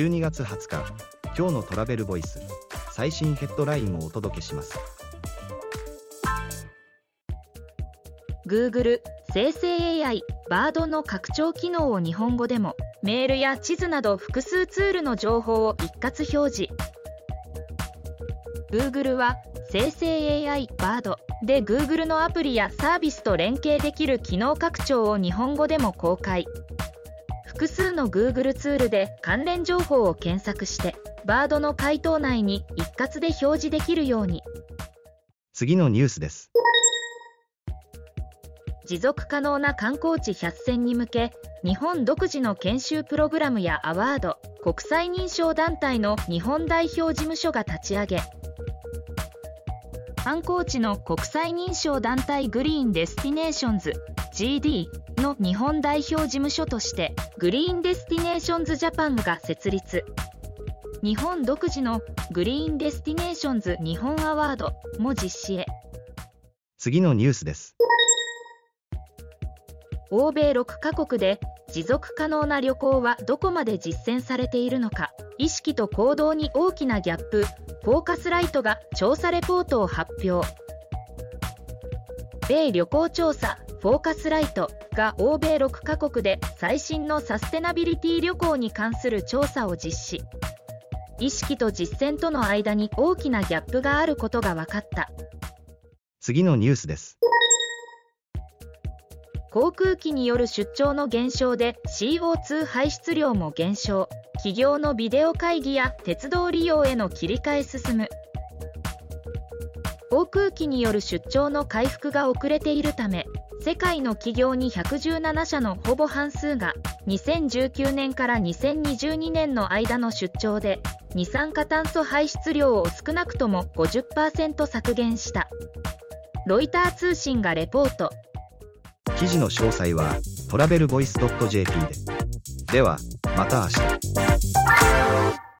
12月20日今日のトラベルボイス最新ヘッドラインをお届けします。Google 生成 AI バードの拡張機能を日本語でもメールや地図など複数ツールの情報を一括表示。Google は生成 AI バードで Google のアプリやサービスと連携できる機能拡張を日本語でも公開。複数の Google ツールで関連情報を検索してバードの回答内に一括で表示できるように。次のニュースです。持続可能な観光地100選に向け日本独自の研修プログラムやアワード国際認証団体の日本代表事務所が立ち上げ観光地の国際認証団体グリーンデスティネーションズ GD の日本代表事務所としてグリーンデスティネーションズジャパンが設立。日本独自のグリーンデスティネーションズ日本アワードも実施へ。次のニュースです。欧米6カ国で持続可能な旅行はどこまで実践されているのか。意識と行動に大きなギャップ。フォーカスライトが調査レポートを発表。米旅行調査フォーカスライトが欧米6カ国で最新のサステナビリティ旅行に関する調査を実施。意識と実践との間に大きなギャップがあることが分かった。次のニュースです。航空機による出張の減少で CO2 排出量も減少。企業のビデオ会議や鉄道利用への切り替え進む。航空機による出張の回復が遅れているため世界の企業に117社のほぼ半数が2019年から2022年の間の出張で二酸化炭素排出量を少なくとも50%削減した。ロイター通信がレポート。記事の詳細は travelvoice.jp で。では、また明日。